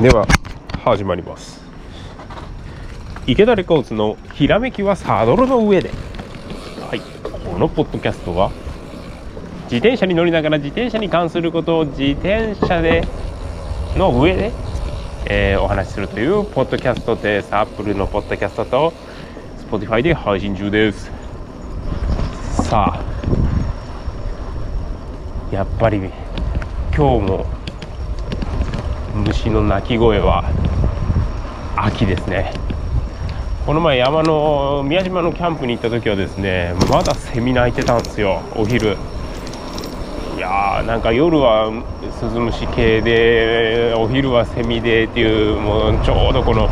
では始まります。池田レコーズのひらめきはサドルの上で。はい。このポッドキャストは自転車に乗りながら自転車に関することを自転車での上で、えーお話しするというポッドキャストです。アップルのポッドキャストと Spotify で配信中です。さあ。やっぱり今日も虫の鳴き声は秋ですね。この前山の宮島のキャンプに行った時はですねまだセミ鳴いてたんですよお昼。いやーなんか夜はスズムシ系でお昼はセミでっていうもうちょうどこの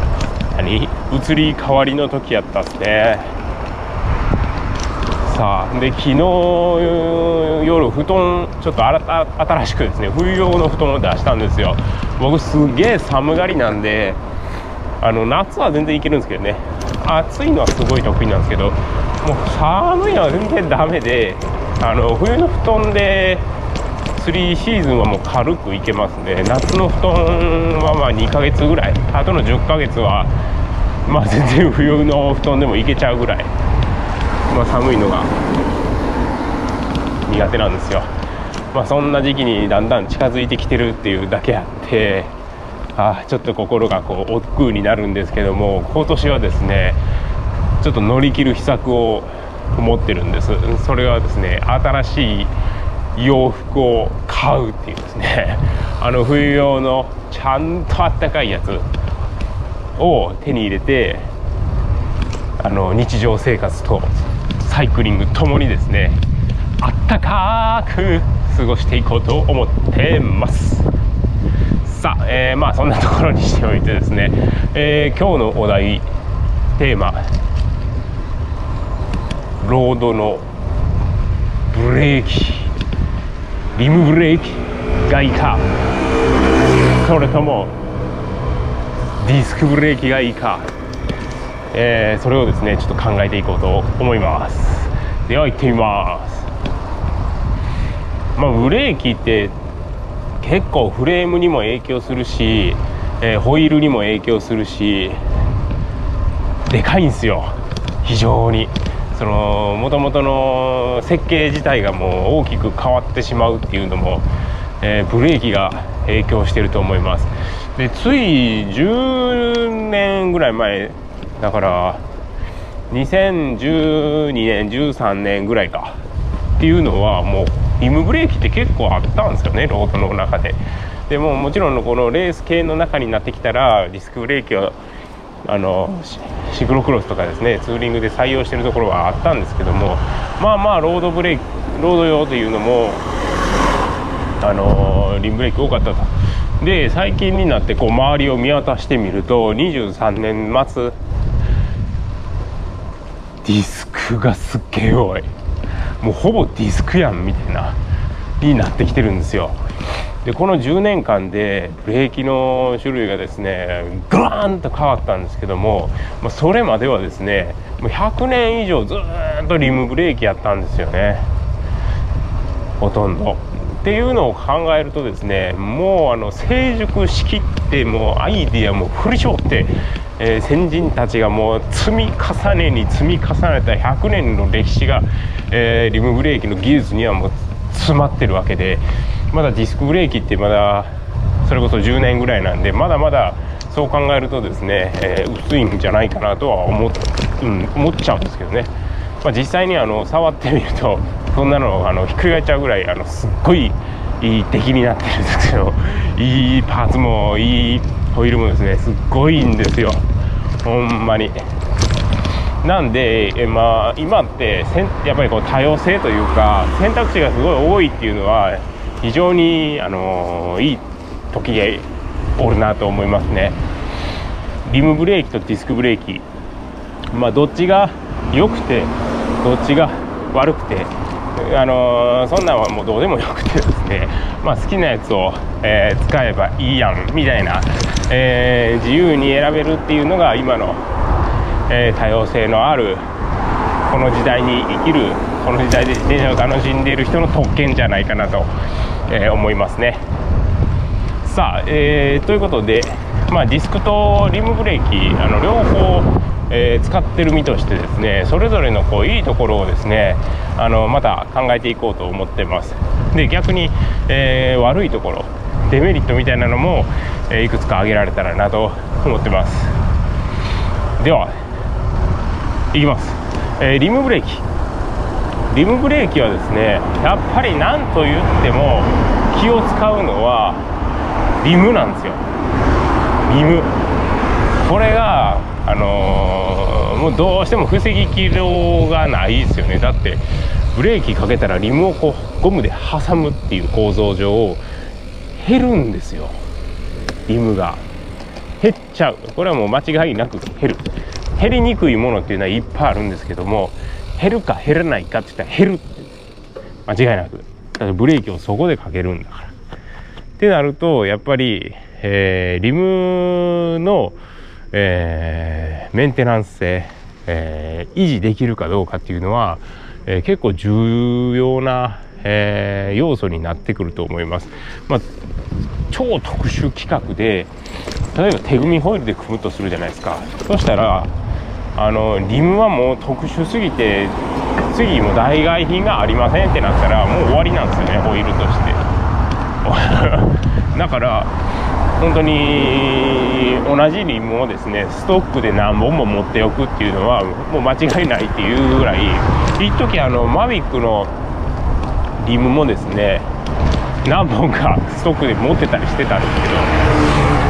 何？移り変わりの時やったっすね。さあで昨日夜布団ちょっと新しくですね冬用の布団を出したんですよ。僕すげえ寒がりなんであの夏は全然いけるんですけどね。暑いのはすごい得意なんですけどもう寒いのは全然ダメであの冬の布団で3シーズンはもう軽くいけますね。夏の布団はまあ2ヶ月ぐらい。あとの10ヶ月はまあ全然冬の布団でもいけちゃうぐらい。まあ、寒いのが苦手なんですよ、まあ、そんな時期にだんだん近づいてきてるっていうだけあってあちょっと心がこう億劫になるんですけども今年はですねちょっと乗り切る秘策を持ってるんです。それはですね新しい洋服を買うっていうですね。あの冬用のちゃんとあったかいやつ。を手に入れてあの日常生活とサイクリングともにですねあったかく過ごしていこうと思ってます。さあ、えーまあそんなところにしておいてですね、えー今日のお題テーマロードのブレーキリムブレーキがいいか。それともディスクブレーキがいいか。えーそれをですねちょっと考えていこうと思います。では行ってみます。まあブレーキって結構フレームにも影響するし、えーホイールにも影響するしでかいんですよ。非常に。その元々の設計自体がもう大きく変わってしまうっていうのも、えーブレーキが影響してると思います。でつい10年ぐらい前だから2012年13年ぐらいか。っていうのはもうリムブレーキって結構あったんですよねロードの中で。でももちろんこのレース系の中になってきたらディスクブレーキはあのシシクロクロスとかですねツーリングで採用してるところはあったんですけどもまあまあロードブレーキロード用というのもあのリムブレーキ多かったと。で最近になってこう周りを見渡してみると23年末ディスクがすっげえ多い。もうほぼディスクやんみたいなになってきてるんですよ。でこの10年間でブレーキの種類がですねガーンと変わったんですけども、まあ、それまではですねもう100年以上ずっとリムブレーキやったんですよね。ほとんど。っていうのを考えるとですねもうあの成熟しきってもうアイディアも振り絞って、えー先人たちがもう積み重ねに積み重ねた100年の歴史が、えーリムブレーキの技術にはもう詰まってるわけでまだディスクブレーキってまだそれこそ10年ぐらいなんでまだまだそう考えるとですね、えー薄いんじゃないかなとは思っ,、うん、思っちゃうんですけどね。まあ、実際にあの触ってみるとそんなのあのひっくり返っちゃうぐらいあのすっごいいい出来になってるんですけどいいパーツもいいホイールもですねすっごいんですよ。ほんまに。なんで、えまあ、今ってせんやっぱりこう多様性というか選択肢がすごい多いっていうのは非常に、あのいい時でおるなと思いますね。リムブレーキとディスクブレーキ。まあ、どっちが良くてどっちが悪くて、あのそんなんはもうどうでもよくてですね、まあ、好きなやつを、えー使えばいいやんみたいな、えー自由に選べるっていうのが今の、えー多様性のあるこの時代に生きるこの時代で自転車を楽しんでいる人の特権じゃないかなと、えー思いますね。さあ、えーということでまあ、ディスクとリムブレーキあの両方、えー、使ってる身としてですねそれぞれのこういいところをですねあのまた考えていこうと思ってます。で逆に、えー、悪いところデメリットみたいなのも、えー、いくつか挙げられたらなと思ってます。ではいきます、えリムブレーキ。リムブレーキはですねやっぱり何と言っても気を使うのはリムなんですよ。リムこれがあのー、もうどうしても防ぎきようがないですよね。だってブレーキかけたらリムをこうゴムで挟むっていう構造上減るんですよ。リムが。減っちゃう。これはもう間違いなく減る。減りにくいものっていうのはいっぱいあるんですけども減るか減らないかって言ったら減る間違いなく。だからブレーキをそこでかけるんだから。ってなるとやっぱり、えー、リムの、えー、メンテナンス性、えー、維持できるかどうかっていうのは、え結構重要な、え要素になってくると思います。まあ、超特殊規格で例えば手組みホイールで組むとするじゃないですかそしたらあのリムはもう特殊すぎて次も代替品がありませんってなったらもう終わりなんですよねホイールとして だから本当に同じリムをですねストックで何本も持っておくっていうのはもう間違いないっていうぐらい一時あのマビックのリムもですね何本か ストックで持ってたりしてたんですけど、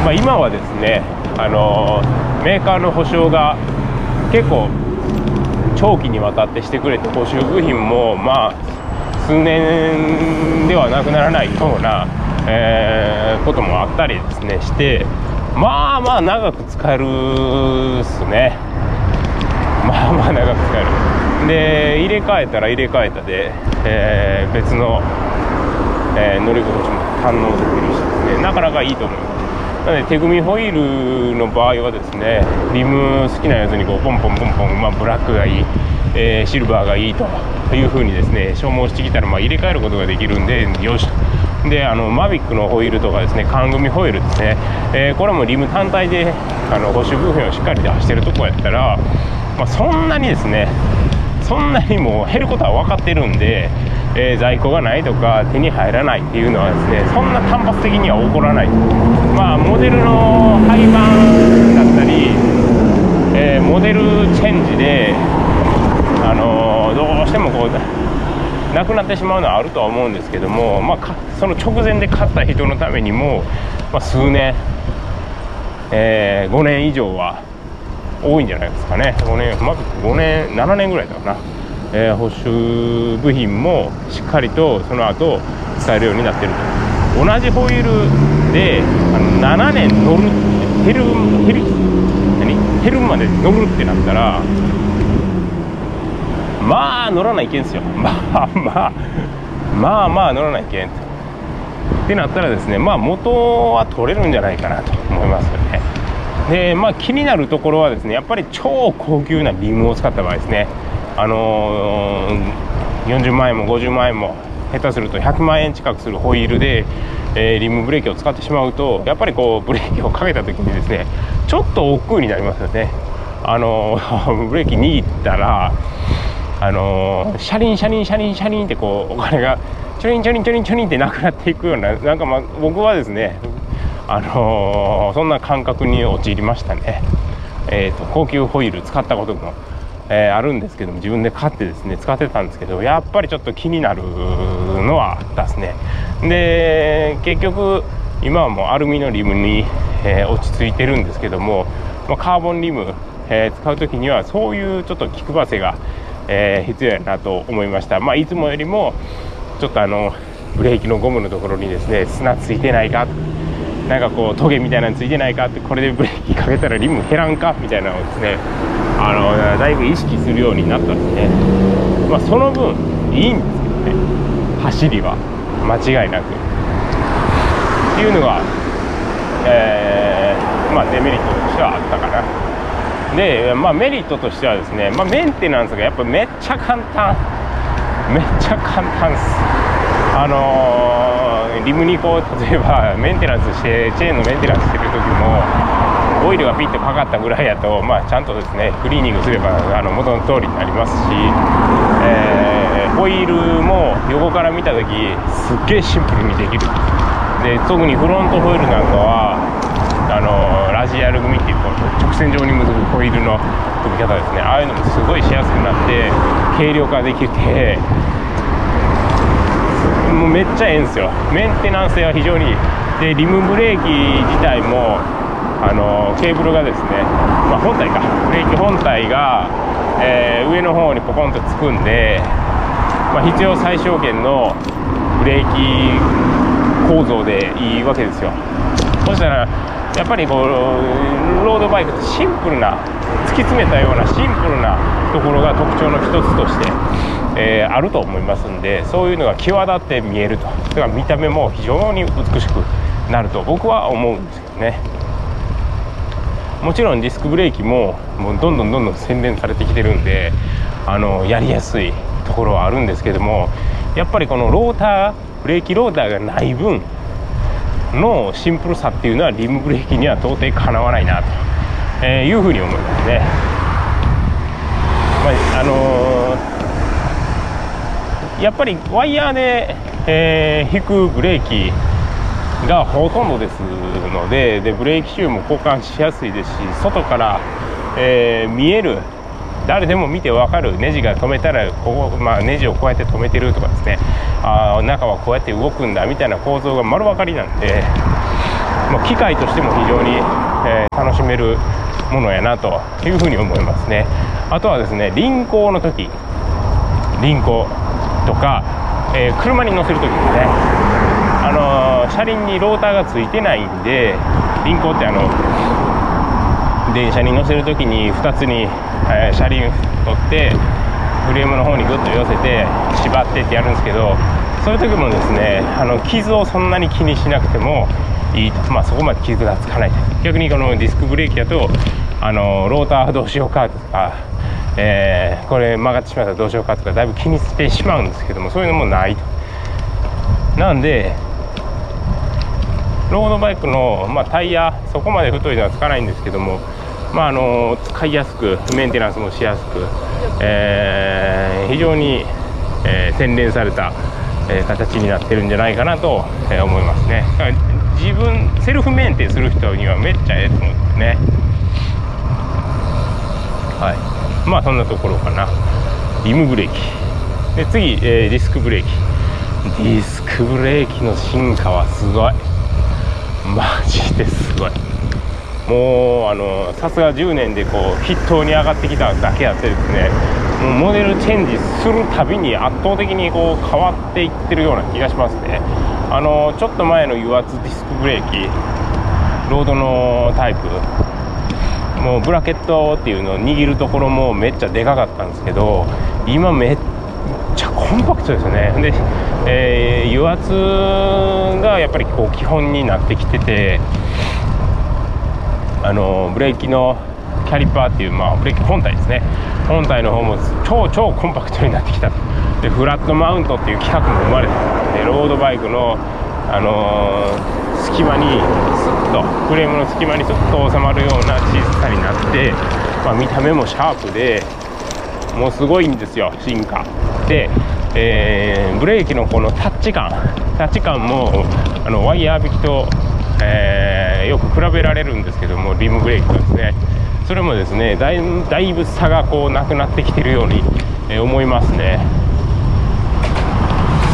まあ、今はですねあのメーカーの保証が結構長期にわたってしてくれて補修部品もまあ数年ではなくならないような、えー、こともあったりですねしてまあまあ長く使えるっすね。まあまあ長く使える。で入れ替えたら入れ替えたで、えー、別の、えー、乗り心地も堪能できるしですね。なかなかいいと思います。なので手組みホイールの場合はですねリム好きなやつにこうポンポンポンポン、まあ、ブラックがいい、えー、シルバーがいいというふうにですね消耗してきたらまあ入れ替えることができるんでよしであのマビックのホイールとかですね缶組ホイールですね、えー、これもリム単体であの保守部品をしっかり出してるとこやったら、まあ、そんなにですねそんなにもう減ることは分かってるんでえー、在庫がないとか手に入らないっていうのはですねそんな単発的には起こらない。まあモデルの廃盤だったり、えー、モデルチェンジであのー、どうしてもこうなくなってしまうのはあるとは思うんですけども、まあ、その直前で買った人のためにも、まあ、数年、え、5年以上は多いんじゃないですかね。5年、まあ、5年7年ぐらいだかな。えー、保守部品もしっかりとその後使えるようになってると。同じホイールであの7年乗る減る減る何？減るまで乗るってなったらまあ乗らないけんすよ。まあまあまあまあ乗らないけん。ってなったらですねまあ元は取れるんじゃないかなと思いますよね。でまあ気になるところはですねやっぱり超高級なリムを使った場合ですね。あのー、40万円も50万円も下手すると100万円近くするホイールで、えー、リムブレーキを使ってしまうとやっぱりこうブレーキをかけた時にですねちょっと億劫になりますよね。あのー、ブレーキ握ったらあのー、車輪車輪車輪車輪ってこうお金がチョリンチョリンチョリンチョリンってなくなっていくようななんかまあ僕はですねあのー、そんな感覚に陥りましたね。えーと高級ホイール使ったこともえー、あるんですけども自分で買ってですね使ってたんですけどやっぱりちょっと気になるのはあったですね。で結局今はもうアルミのリムに、えー、落ち着いてるんですけども、まあ、カーボンリム、えー、使う時にはそういうちょっと気配せが、え必要やなと思いました、まあ、いつもよりもちょっとあのブレーキのゴムのところにですね砂ついてないかなんかこうトゲみたいなのついてないかってこれでブレーキかけたらリム減らんかみたいなのをですねあのだいぶ意識するようになったんですね。まあその分いいんですけどね。走りは間違いなく。っていうのが、えー、まあデメリットとしてはあったかな。で、まあ、メリットとしてはですね、まあ、メンテナンスがやっぱめっちゃ簡単。めっちゃ簡単です。あのー、リムにこう例えば メンテナンスしてチェーンのメンテナンスしてる時もオイルがピッとかかったぐらいやと、まあ、ちゃんとですねクリーニングすればあの元の通りになりますし、えー、ホイールも横から見た時すっげえシンプルにできる。で特にフロントホイールなんかはあのラジアル組っていう直線状に結ぶホイールの組み方ですね。ああいうのもすごいしやすくなって軽量化できてもうめっちゃええんですよ。メンテナンス性は非常にいい。でリムブレーキ自体もあのケーブルがですね、まあ、本体か。ブレーキ本体が、えー、上の方にポコンとつくんで、まあ、必要最小限のブレーキ構造でいいわけですよ。そしたらやっぱりこうロードバイクってシンプルな突き詰めたようなシンプルなところが特徴の一つとして、えー、あると思いますんでそういうのが際立って見えると。だから見た目も非常に美しくなると。僕は思うんですけどね。もちろんディスクブレーキももうどんどんどんどん洗練されてきてるんであのやりやすいところはあるんですけどもやっぱりこのローターブレーキローターがない分のシンプルさっていうのはリムブレーキには到底かなわないなと、えいうふうに思いますね。まあ、あのー、やっぱりワイヤーで、えー、引くブレーキがほとんどですのででブレーキシューも交換しやすいですし外から、えー、見える誰でも見て分かるネジが止めたらここ、まあ、ネジをこうやって止めてるとかですねあ中はこうやって動くんだみたいな構造が丸分かりなんで、まあ、機械としても非常に、えー、楽しめるものやなというふうに思いますね。あとはですね輪行の時。輪行。とか、えー、車に乗せる時ですねあの車輪にローターがついてないんで輪行ってあの電車に乗せる時に2つに、えー、車輪取ってフレームの方にグッと寄せて縛ってってやるんですけどそういう時もですねあの傷をそんなに気にしなくてもいいと、まあ、そこまで傷がつかない。逆にこのディスクブレーキだとあのローターどうしようかとか、えー、これ曲がってしまったらどうしようかとかだいぶ気にしてしまうんですけどもそういうのもない。と。なんでロードバイクの、まあ、タイヤそこまで太いのはつかないんですけども、まあ、あの使いやすくメンテナンスもしやすく、えー、非常に、えー、洗練された、えー、形になってるんじゃないかなと、え思いますね。自分セルフメンテする人にはめっちゃええと思うんですね。はい。まあそんなところかな。リムブレーキ。で次、えディスクブレーキ。ディスクブレーキの進化はすごい。マジですごい。もうあのさすが10年でこう筆頭に上がってきただけあってですね。もうモデルチェンジするたびに圧倒的にこう変わっていってるような気がしますね。あのちょっと前の油圧ディスクブレーキ。ロードのタイプ。もうブラケットっていうのを握るところもめっちゃでかかったんですけど今めっちゃコンパクトですね。で、えー、油圧がやっぱりこう基本になってきててあのブレーキのキャリパーっていう、まあ、ブレーキ本体ですね。本体の方も超超コンパクトになってきた。でフラットマウントっていう企画も生まれたでロードバイクの、あのー、隙間にッとフレームの隙間にスッと収まるような小ささになって、まあ、見た目もシャープでもうすごいんですよ進化。で、えー、ブレーキのこのタッチ感。タッチ感もあのワイヤー引きと、えー、よく比べられるんですけどもリムブレーキとですね。それもですねだいだいぶ差がこうなくなってきてるように、え、思いますね。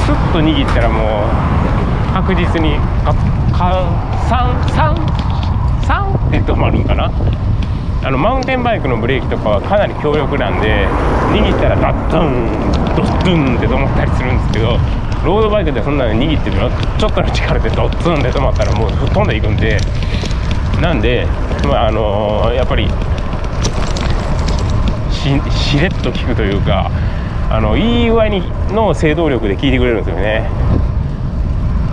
スッと握ったらもう確実にカカ3 3 3って止まるんかな？あのマウンテンバイクのブレーキとかはかなり強力なんで握ったらダッドンドッドンって止まったりするんですけどロードバイクでそんなの握ってるの？ちょっとの力でドッツンで止まったらもう吹っ飛んでいくんでなんで、まああのー、やっぱりしれっと効くというかあのいい具合にの制動力で効いてくれるんですよね。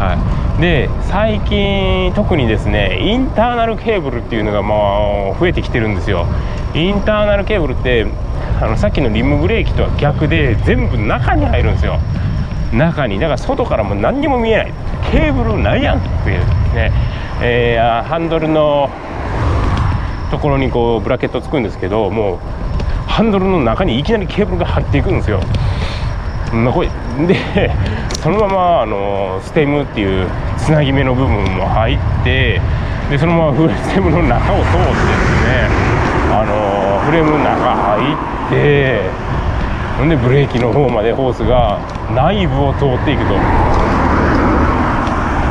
はい。で最近特にですねインターナルケーブルっていうのがまあ増えてきてるんですよ。インターナルケーブルってあのさっきのリムブレーキとは逆で全部中に入るんですよ。中に。だから外からも何にも見えない。ケーブルないやんっていうね、えー、ハンドルのところにこうブラケットつくんですけどもうハンドルの中にいきなりケーブルが入っていくんですよ。まこれでそのままあのステムっていうつなぎ目の部分も入ってでそのままフレームの中を通ってですねあのフレームの中入ってほんでブレーキの方までホースが内部を通っていくと。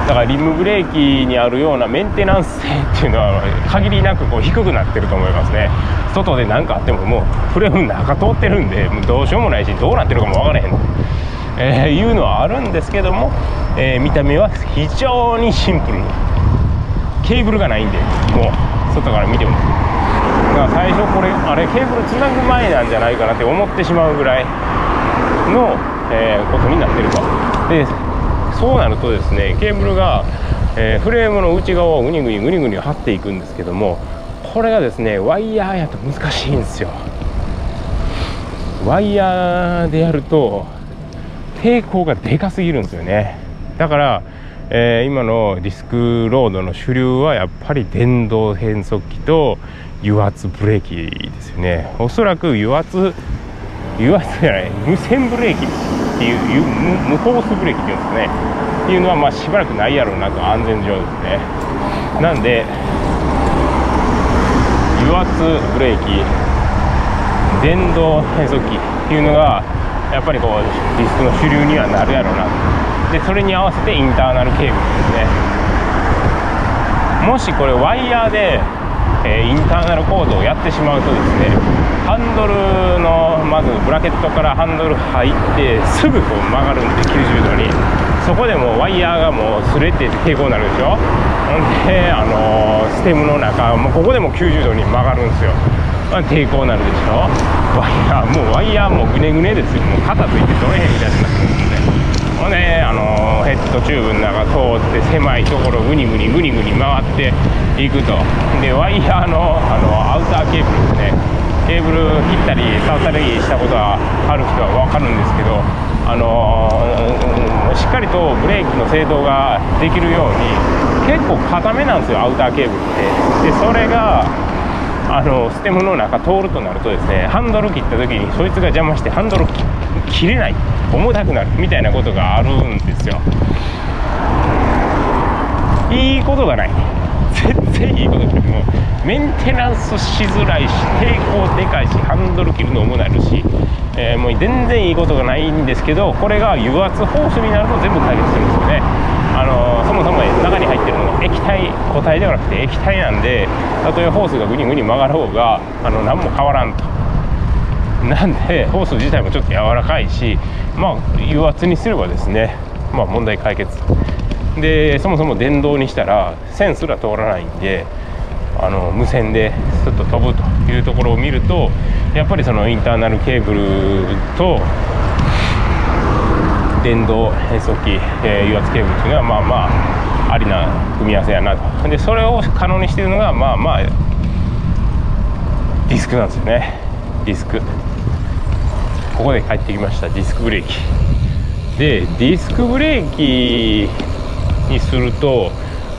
だからリムブレーキにあるようなメンテナンス性っていうのは限りなくこう低くなってると思いますね。外で何かあってももうフレームの中通ってるんでもうどうしようもないしどうなってるかも分からへん。えー、いうのはあるんですけども、えー、見た目は非常にシンプルケーブルがないんでもう外から見ても。だから最初これあれケーブルつなぐ前なんじゃないかなって思ってしまうぐらいの、えー、ことになってると。でそうなるとですねケーブルが、えー、フレームの内側をグニグニグニグニ張っていくんですけどもこれがですねワイヤーやと難しいんですよ。ワイヤーでやると抵抗がでかすぎるんですよね。だから、えー、今のディスクロードの主流はやっぱり電動変速機と油圧ブレーキですよね。おそらく油圧油圧じゃない無線ブレーキっていう無ホースブレーキっていうんですかね。っていうのはまあしばらくないやろうなと安全上ですね。なんで油圧ブレーキ電動変速機っていうのがやっぱりこうディスクの主流にはなるやろうな。でそれに合わせてインターナルケーブルですね。もしこれワイヤーでえー、インターナルコードをやってしまうとですねハンドルのまずブラケットからハンドル入ってすぐこう曲がるんで90度に。そこでもうワイヤーがもうすれて抵抗になるでしょ。ほんであのー、ステムの中もうここでも90度に曲がるんですよ、まあ、抵抗なるでしょ。ワイヤーもうワイヤーもぐねぐねですよ。もう肩ついて取れへんみたいになってるんですね。ほんで、あのヘッドチューブの中通って狭いところぐにぐにぐにぐに回っていくと。でワイヤーのあのアウターケーブルですね。ケーブル切ったり触ったりしたことがある人は分かるんですけどあのしっかりとブレーキの制動ができるように結構固めなんですよアウターケーブルって。でそれがあのステムの中通るとなるとですねハンドル切った時にそいつが邪魔してハンドル切れない重たくなるみたいなことがあるんですよ。いいことがない。全然いいことがない。もうメンテナンスしづらいし抵抗でかいしハンドル切るのもなるし、えー、もう全然いいことがないんですけどこれが油圧ホースになると全部解決するんですよね。あのそもそも中に入ってるのが液体固体ではなくて液体なんでたとえホースがグニグニ曲がる方があの何も変わらんと。なんでホース自体もちょっと柔らかいしまあ油圧にすればですねまあ問題解決。でそもそも電動にしたら線すら通らないんであの無線でスッと飛ぶというところを見るとやっぱりそのインターナルケーブルと電動変速機、えー、油圧ケーブルっていうのはまあまあありな組み合わせやなと。でそれを可能にしているのがまあまあディスクなんですよね。ディスク。ここで帰ってきました。ディスクブレーキ。でディスクブレーキにすると、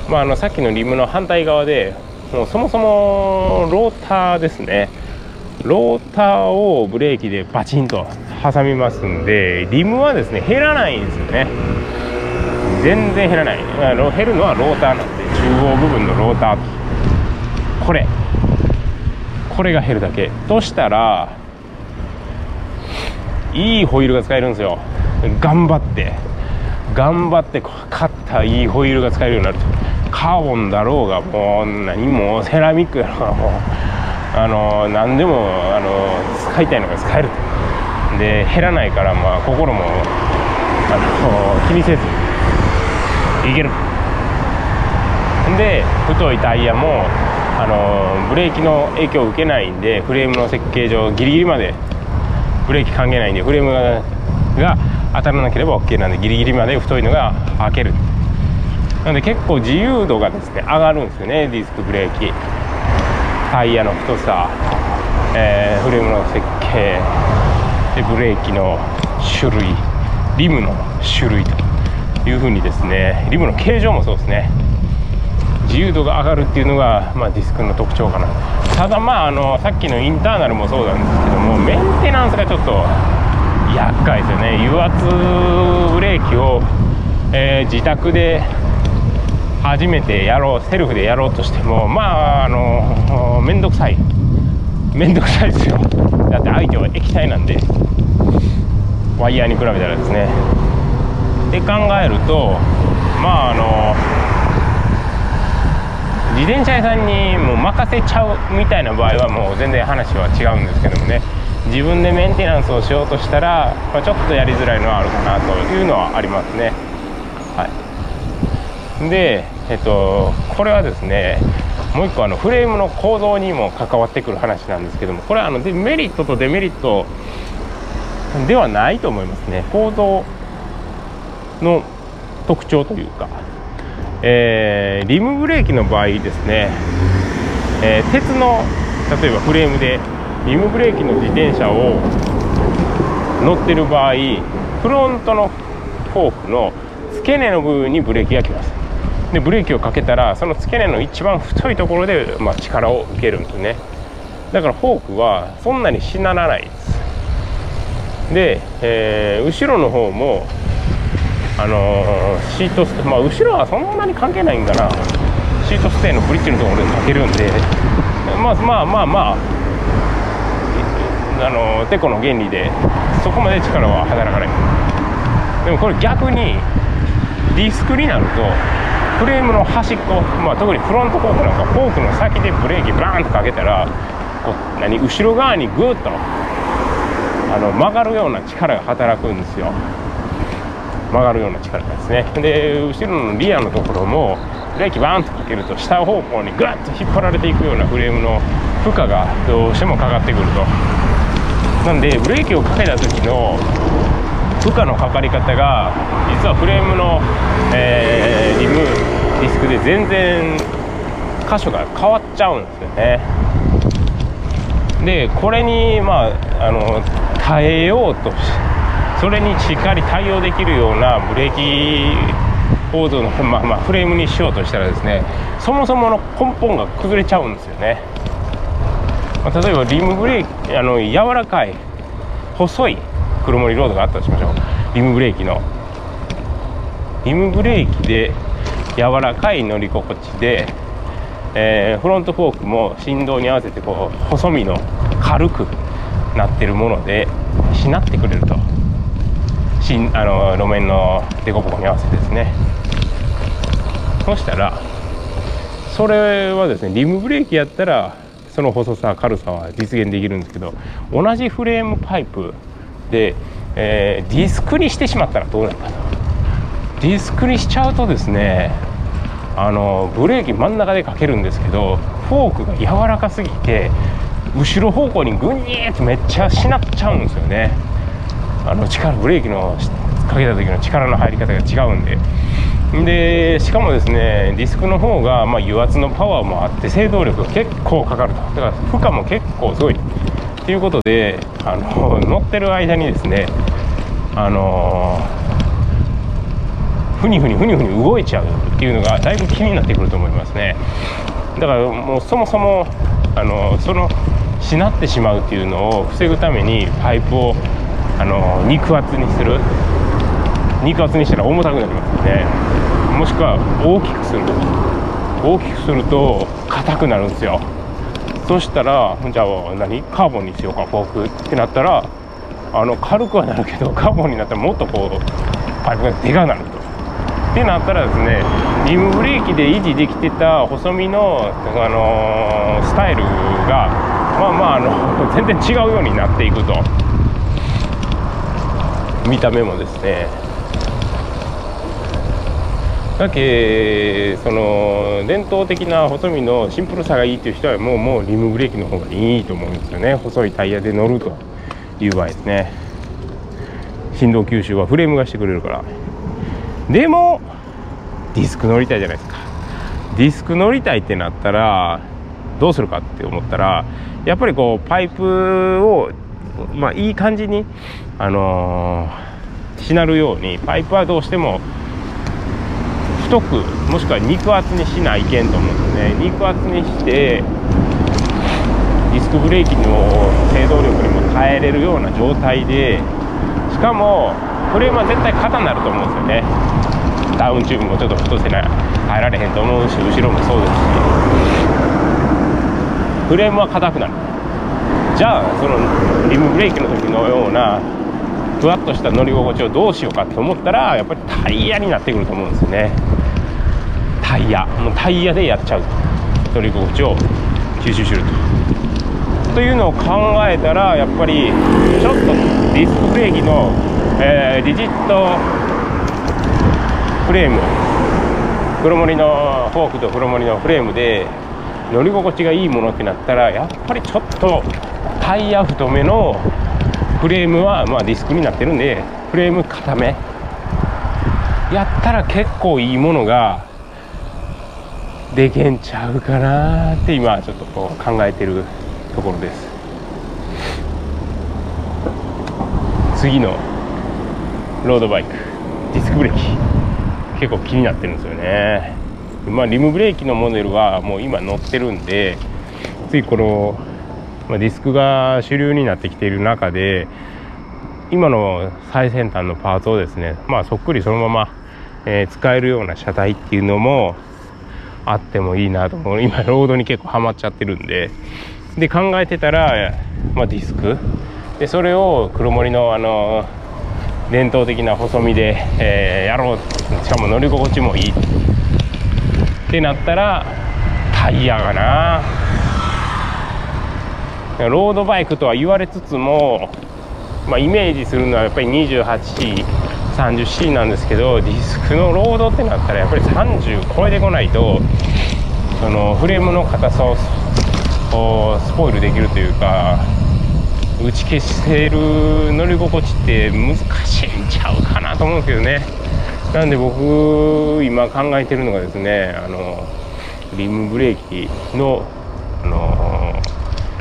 まあ、あのさっきのリムの反対側でもうそもそもローターですね。ローターをブレーキでバチンと挟みますんでリムはですね減らないんですよね。全然減らない。減るのはローターなんで中央部分のローターこれ。これが減るだけ。としたらいいホイールが使えるんですよ。頑張って。頑張って買ったいいホイールが使えるようになると。カーボンだろうがもう何もセラミックだろうがもうあの何でもあの使いたいのが使えると。で減らないからまあ心もあの気にせずいける。で太いタイヤもあのブレーキの影響を受けないんでフレームの設計上ギリギリまでブレーキ関係ないんでフレームが当たらなければ OK なんでギリギリまで太いのが開ける。なので結構自由度がですね上がるんですよねディスクブレーキ。タイヤの太さ、えー、フレームの設計。でブレーキの種類リムの種類というふうにですねリムの形状もそうですね。自由度が上がるっていうのが、まあ、ディスクの特徴かな。ただまああのさっきのインターナルもそうなんですけどもメンテナンスがちょっと厄介ですよね。油圧ブレーキを、えー、自宅で初めてやろうセルフでやろうとしてもまああの面倒くさい。面倒くさいですよ。だって相手は液体なんで。ワイヤーに比べたらですね。で考えるとまああの自転車屋さんにもう任せちゃうみたいな場合はもう全然話は違うんですけどもね。自分でメンテナンスをしようとしたら、まあ、ちょっとやりづらいのはあるかなというのはありますね。はい、で、えっと、これはですねもう一個あのフレームの構造にも関わってくる話なんですけどもこれはあのメリットとデメリットではないと思いますね。構造の特徴というかえー、リムブレーキの場合ですね、えー、鉄の例えばフレームでリムブレーキの自転車を乗ってる場合フロントのフォークの付け根の部分にブレーキがきます。でブレーキをかけたらその付け根の一番太いところで、まあ、力を受けるんですね。だからフォークはそんなにしならないです。で、えー、後ろの方もあのー、シートステまあ後ろはそんなに関係ないんかな。シートステーのブリッジのところでかけるんで。まあまあまあまああのー、テコの原理でそこまで力は働かない。でもこれ逆にディスクになるとフレームの端っこ、まあ、特にフロントフォークなんかフォークの先でブレーキブラーンとかけたらこう何後ろ側にグーッとあの曲がるような力が働くんですよ。曲がるような力ですねで後ろのリアのところもブレーキバーンとかけると下方向にグッと引っ張られていくようなフレームの負荷がどうしてもかかってくると。なんでブレーキをかけた時の負荷のかかり方が実はフレームの、えー、全然箇所が変わっちゃうんですよね。でこれにまああの耐えようとしそれにしっかり対応できるようなブレーキ構造の、まあ、まあフレームにしようとしたらですねそもそもの根本が崩れちゃうんですよね、まあ、例えばリムブレーキあの柔らかい細い黒森ロードがあったとしましょう。リムブレーキの。リムブレーキで柔らかい乗り心地で、えー、フロントフォークも振動に合わせてこう細身の軽くなってるものでしなってくれると。新あの路面の凸凹に合わせてですね。そしたらそれはですねリムブレーキやったらその細さ軽さは実現できるんですけど同じフレームパイプで、えー、ディスクにしてしまったらどうなるかと。ディスクにしちゃうとですねあのブレーキ真ん中でかけるんですけどフォークが柔らかすぎて後ろ方向にグニーってめっちゃしなっちゃうんですよね。あの力ブレーキのかけた時の力の入り方が違うんで。でしかもですねディスクの方が、ま、油圧のパワーもあって制動力が結構かかると。だから負荷も結構すごい。ということであの乗ってる間にですねあのふにふにふにふに動いちゃうっていうのがだいぶ気になってくると思いますね。だからもうそもそもあのそのしなってしまうっていうのを防ぐためにパイプをあの肉厚にする。肉厚にしたら重たくなりますのでもしくは大きくする。大きくすると硬くなるんですよ。そしたらじゃあ何？カーボンにしようかフォーク。ってなったらあの軽くはなるけどカーボンになったらもっとこうパイプがでかくなると。ってなったらですねリムブレーキで維持できてた細身の、あのー、スタイルがまあまああの 全然違うようになっていくと。見た目もですね。だけその伝統的な細身のシンプルさがいいという人はもうもうリムブレーキの方がいいと思うんですよね。細いタイヤで乗るという場合ですね。振動吸収はフレームがしてくれるから。でもディスク乗りたいじゃないですか。ディスク乗りたいってなったらどうするかって思ったらやっぱりこうパイプをまあいい感じにあのー、しなるようにパイプはどうしても太くもしくは肉厚にしないけんと思うんですね。肉厚にしてディスクブレーキの制動力にも耐えれるような状態でしかもフレームは絶対肩になると思うんですよね。ダウンチューブもちょっと太せない入られへんと思うし後ろもそうですしフレームは硬くなる。じゃあそのリムブレーキの時のようなふわっとした乗り心地をどうしようかと思ったらやっぱりタイヤになってくると思うんですよね。タイヤ。もうタイヤでやっちゃう乗り心地を吸収すると。というのを考えたらやっぱりちょっとディスクブレーキの、えー、リジットフレーム。黒森のフォークと黒森のフレームで乗り心地がいいものってなったらやっぱりちょっとタイヤ太めのフレームはまあディスクになってるんでフレーム固め。やったら結構いいものがでけんちゃうかなって今ちょっとこう考えてるところです。次のロードバイク。ディスクブレーキ。結構気になってるんですよね。まあリムブレーキのモデルはもう今乗ってるんで次このまあ、ディスクが主流になってきている中で今の最先端のパーツをですね、まあ、そっくりそのまま、えー、使えるような車体っていうのもあってもいいなと思う今ロードに結構ハマっちゃってるんで。で考えてたら、まあ、ディスク。でそれを黒森のあの伝統的な細身で、えー、やろう。しかも乗り心地もいい。ってなったらタイヤがな。ロードバイクとは言われつつも、まあ、イメージするのはやっぱり 28C、30C なんですけどディスクのロードってなったらやっぱり30超えてこないとそのフレームの硬さをスポイルできるというか打ち消せる乗り心地って難しいんちゃうかなと思うんですけどね。なんで僕今考えてるのがですねあのリムブレーキのあの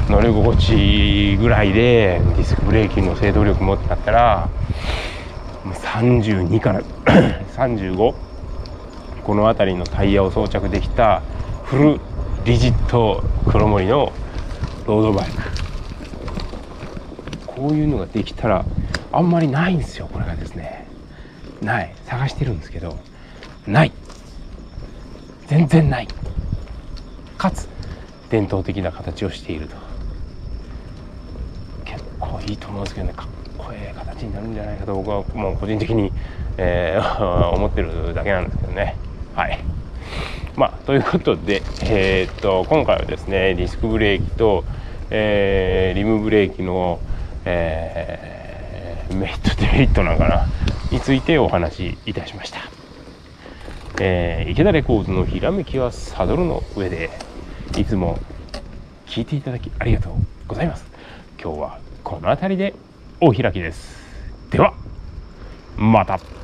乗り心地ぐらいでディスクブレーキの制動力もってなったら32から 35この辺りのタイヤを装着できたフルリジット黒森のロードバイク。こういうのができたらあんまりないんですよ。これがですね。ない。探してるんですけど。ない。全然ない。かつ伝統的な形をしていると。結構いいと思うんですけどね。かっこええ形になるんじゃないかと僕はもう個人的に、えー、思ってるだけなんですけどね。はい。まあということで、えー、っと今回はですねディスクブレーキと、えー、リムブレーキの、えー、メリットデメリットなんかな。についてお話しいたしました、えー、池田レコーズのひらめきはサドルの上でいつも聞いていただきありがとうございます。今日はこの辺りでお開きです。ではまた。